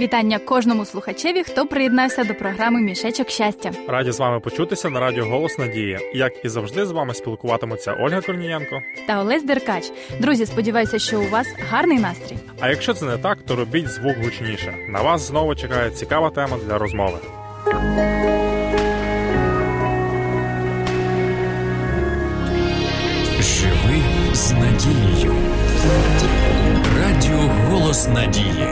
Вітання кожному слухачеві, хто приєднався до програми Мішечок щастя. Раді з вами почутися на радіо Голос Надії. Як і завжди, з вами спілкуватимуться Ольга Корнієнко та Олесь Деркач. Друзі, сподіваюся, що у вас гарний настрій. А якщо це не так, то робіть звук гучніше. На вас знову чекає цікава тема для розмови. Живи з надією. Радіо Голос Надії.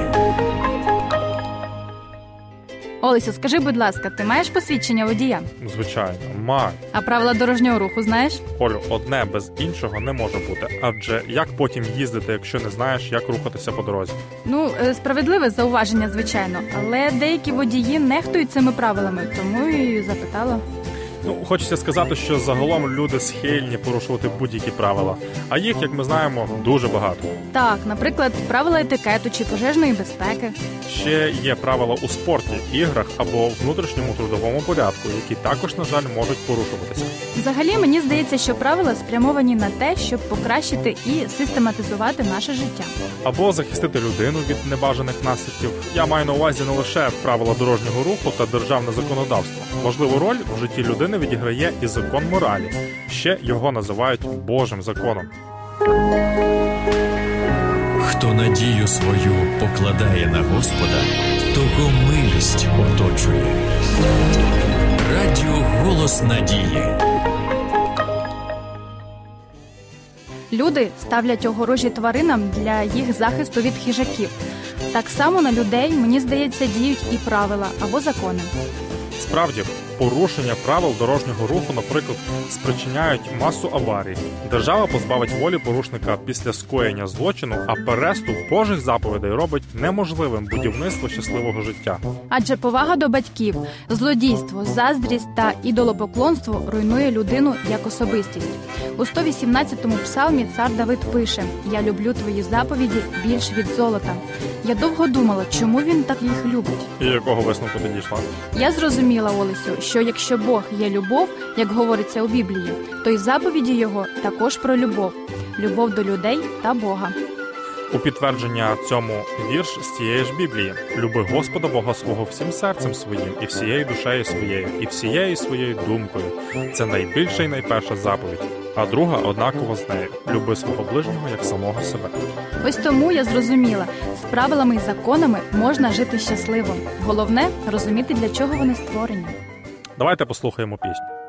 Олесю, скажи, будь ласка, ти маєш посвідчення водія? Звичайно, маю. А правила дорожнього руху знаєш? Олю, одне без іншого не може бути. Адже як потім їздити, якщо не знаєш, як рухатися по дорозі? Ну, е, справедливе зауваження, звичайно, але деякі водії нехтують цими правилами, тому і запитала. Ну, хочеться сказати, що загалом люди схильні порушувати будь-які правила, а їх, як ми знаємо, дуже багато. Так, наприклад, правила етикету чи пожежної безпеки. Ще є правила у спорті, іграх або внутрішньому трудовому порядку, які також, на жаль, можуть порушуватися. Взагалі, мені здається, що правила спрямовані на те, щоб покращити і систематизувати наше життя, або захистити людину від небажаних наслідків. Я маю на увазі не лише правила дорожнього руху та державне законодавство. Важливу роль в житті людини людини відіграє і закон моралі. Ще його називають Божим законом. Хто надію свою покладає на Господа, того милість оточує. Радіо голос надії. Люди ставлять огорожі тваринам для їх захисту від хижаків. Так само на людей, мені здається, діють і правила або закони. Справді, порушення правил дорожнього руху, наприклад, спричиняють масу аварій. Держава позбавить волі порушника після скоєння злочину, а переступ Божих заповідей робить неможливим будівництво щасливого життя. Адже повага до батьків, злодійство, заздрість та ідолопоклонство руйнує людину як особистість. У 118-му псалмі цар Давид пише: Я люблю твої заповіді більш від золота. Я довго думала, чому він так їх любить. І якого висновку ти дійшла? Я зрозуміла, Олесю, що якщо Бог є любов, як говориться у Біблії, то й заповіді його також про любов, любов до людей та Бога. У підтвердження цьому вірш з цієї ж Біблії: люби Господа Бога свого всім серцем своїм, і всією душею своєю, і всією своєю думкою. Це найбільша і найперша заповідь а друга однаково з нею люби свого ближнього як самого себе. Ось тому я зрозуміла, з правилами і законами можна жити щасливо. Головне розуміти, для чого вони створені. Давайте послухаємо пісню.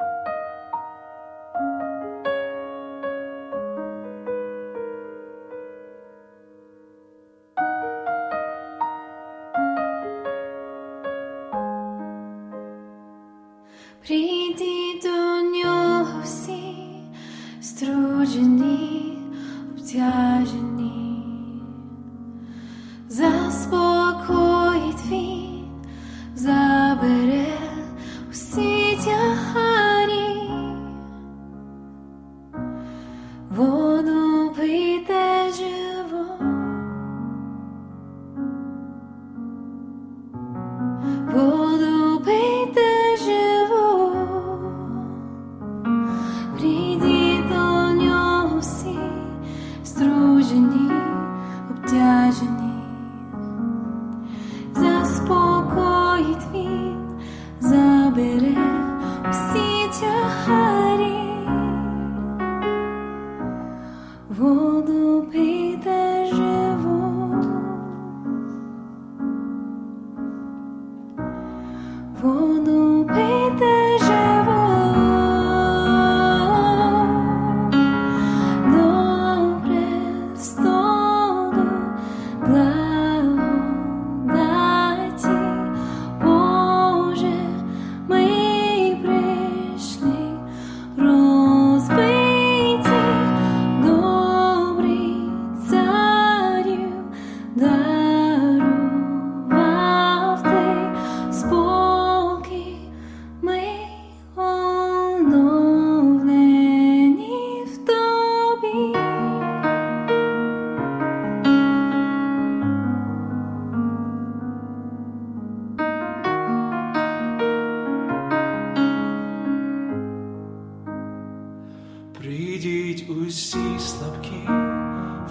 Прийдіть усі слабкі,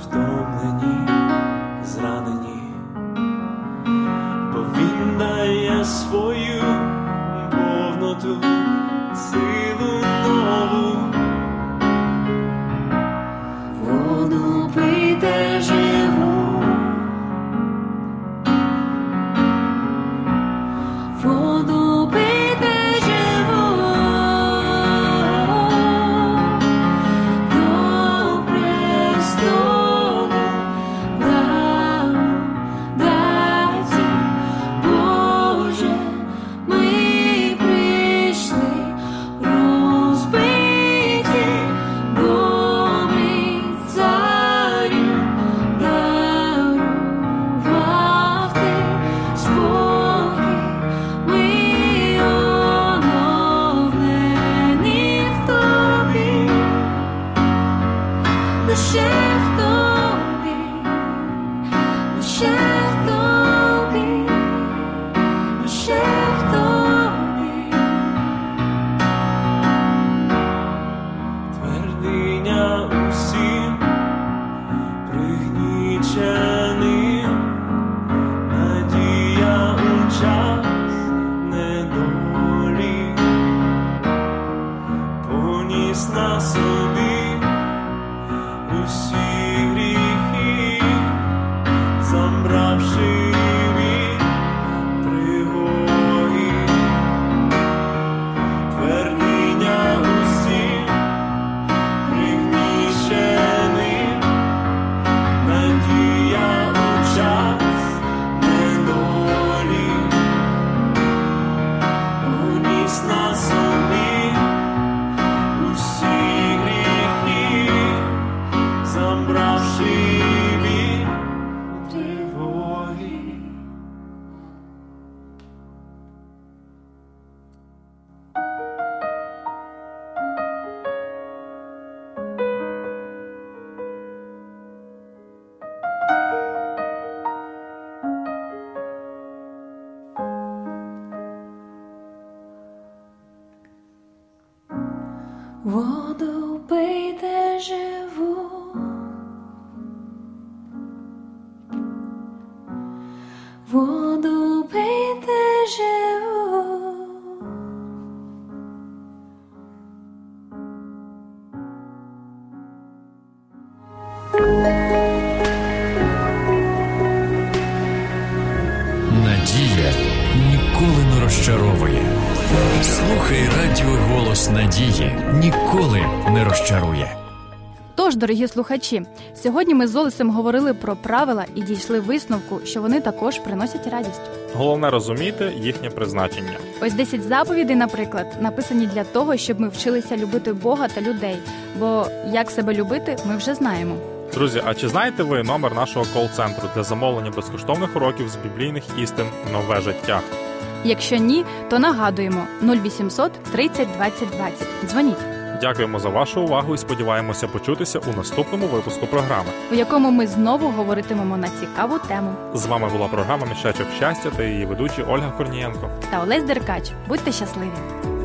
втомлені, зранені. Воду пийте живу, воду пийте живу. Надія ніколи не розчаровує. Слухай радіо голос надії ніколи не розчарує. Тож, дорогі слухачі, сьогодні ми з Олесем говорили про правила і дійшли висновку, що вони також приносять радість. Головне розуміти їхнє призначення. Ось 10 заповідей, наприклад, написані для того, щоб ми вчилися любити Бога та людей. Бо як себе любити, ми вже знаємо. Друзі, а чи знаєте ви номер нашого кол-центру для замовлення безкоштовних уроків з біблійних істин нове життя? Якщо ні, то нагадуємо 0800 30 20 20. Дзвоніть, Дякуємо за вашу увагу і сподіваємося почутися у наступному випуску програми. у якому ми знову говоритимемо на цікаву тему. З вами була програма Мішечок щастя та її ведучі Ольга Корнієнко. Та Олесь Деркач. Будьте щасливі!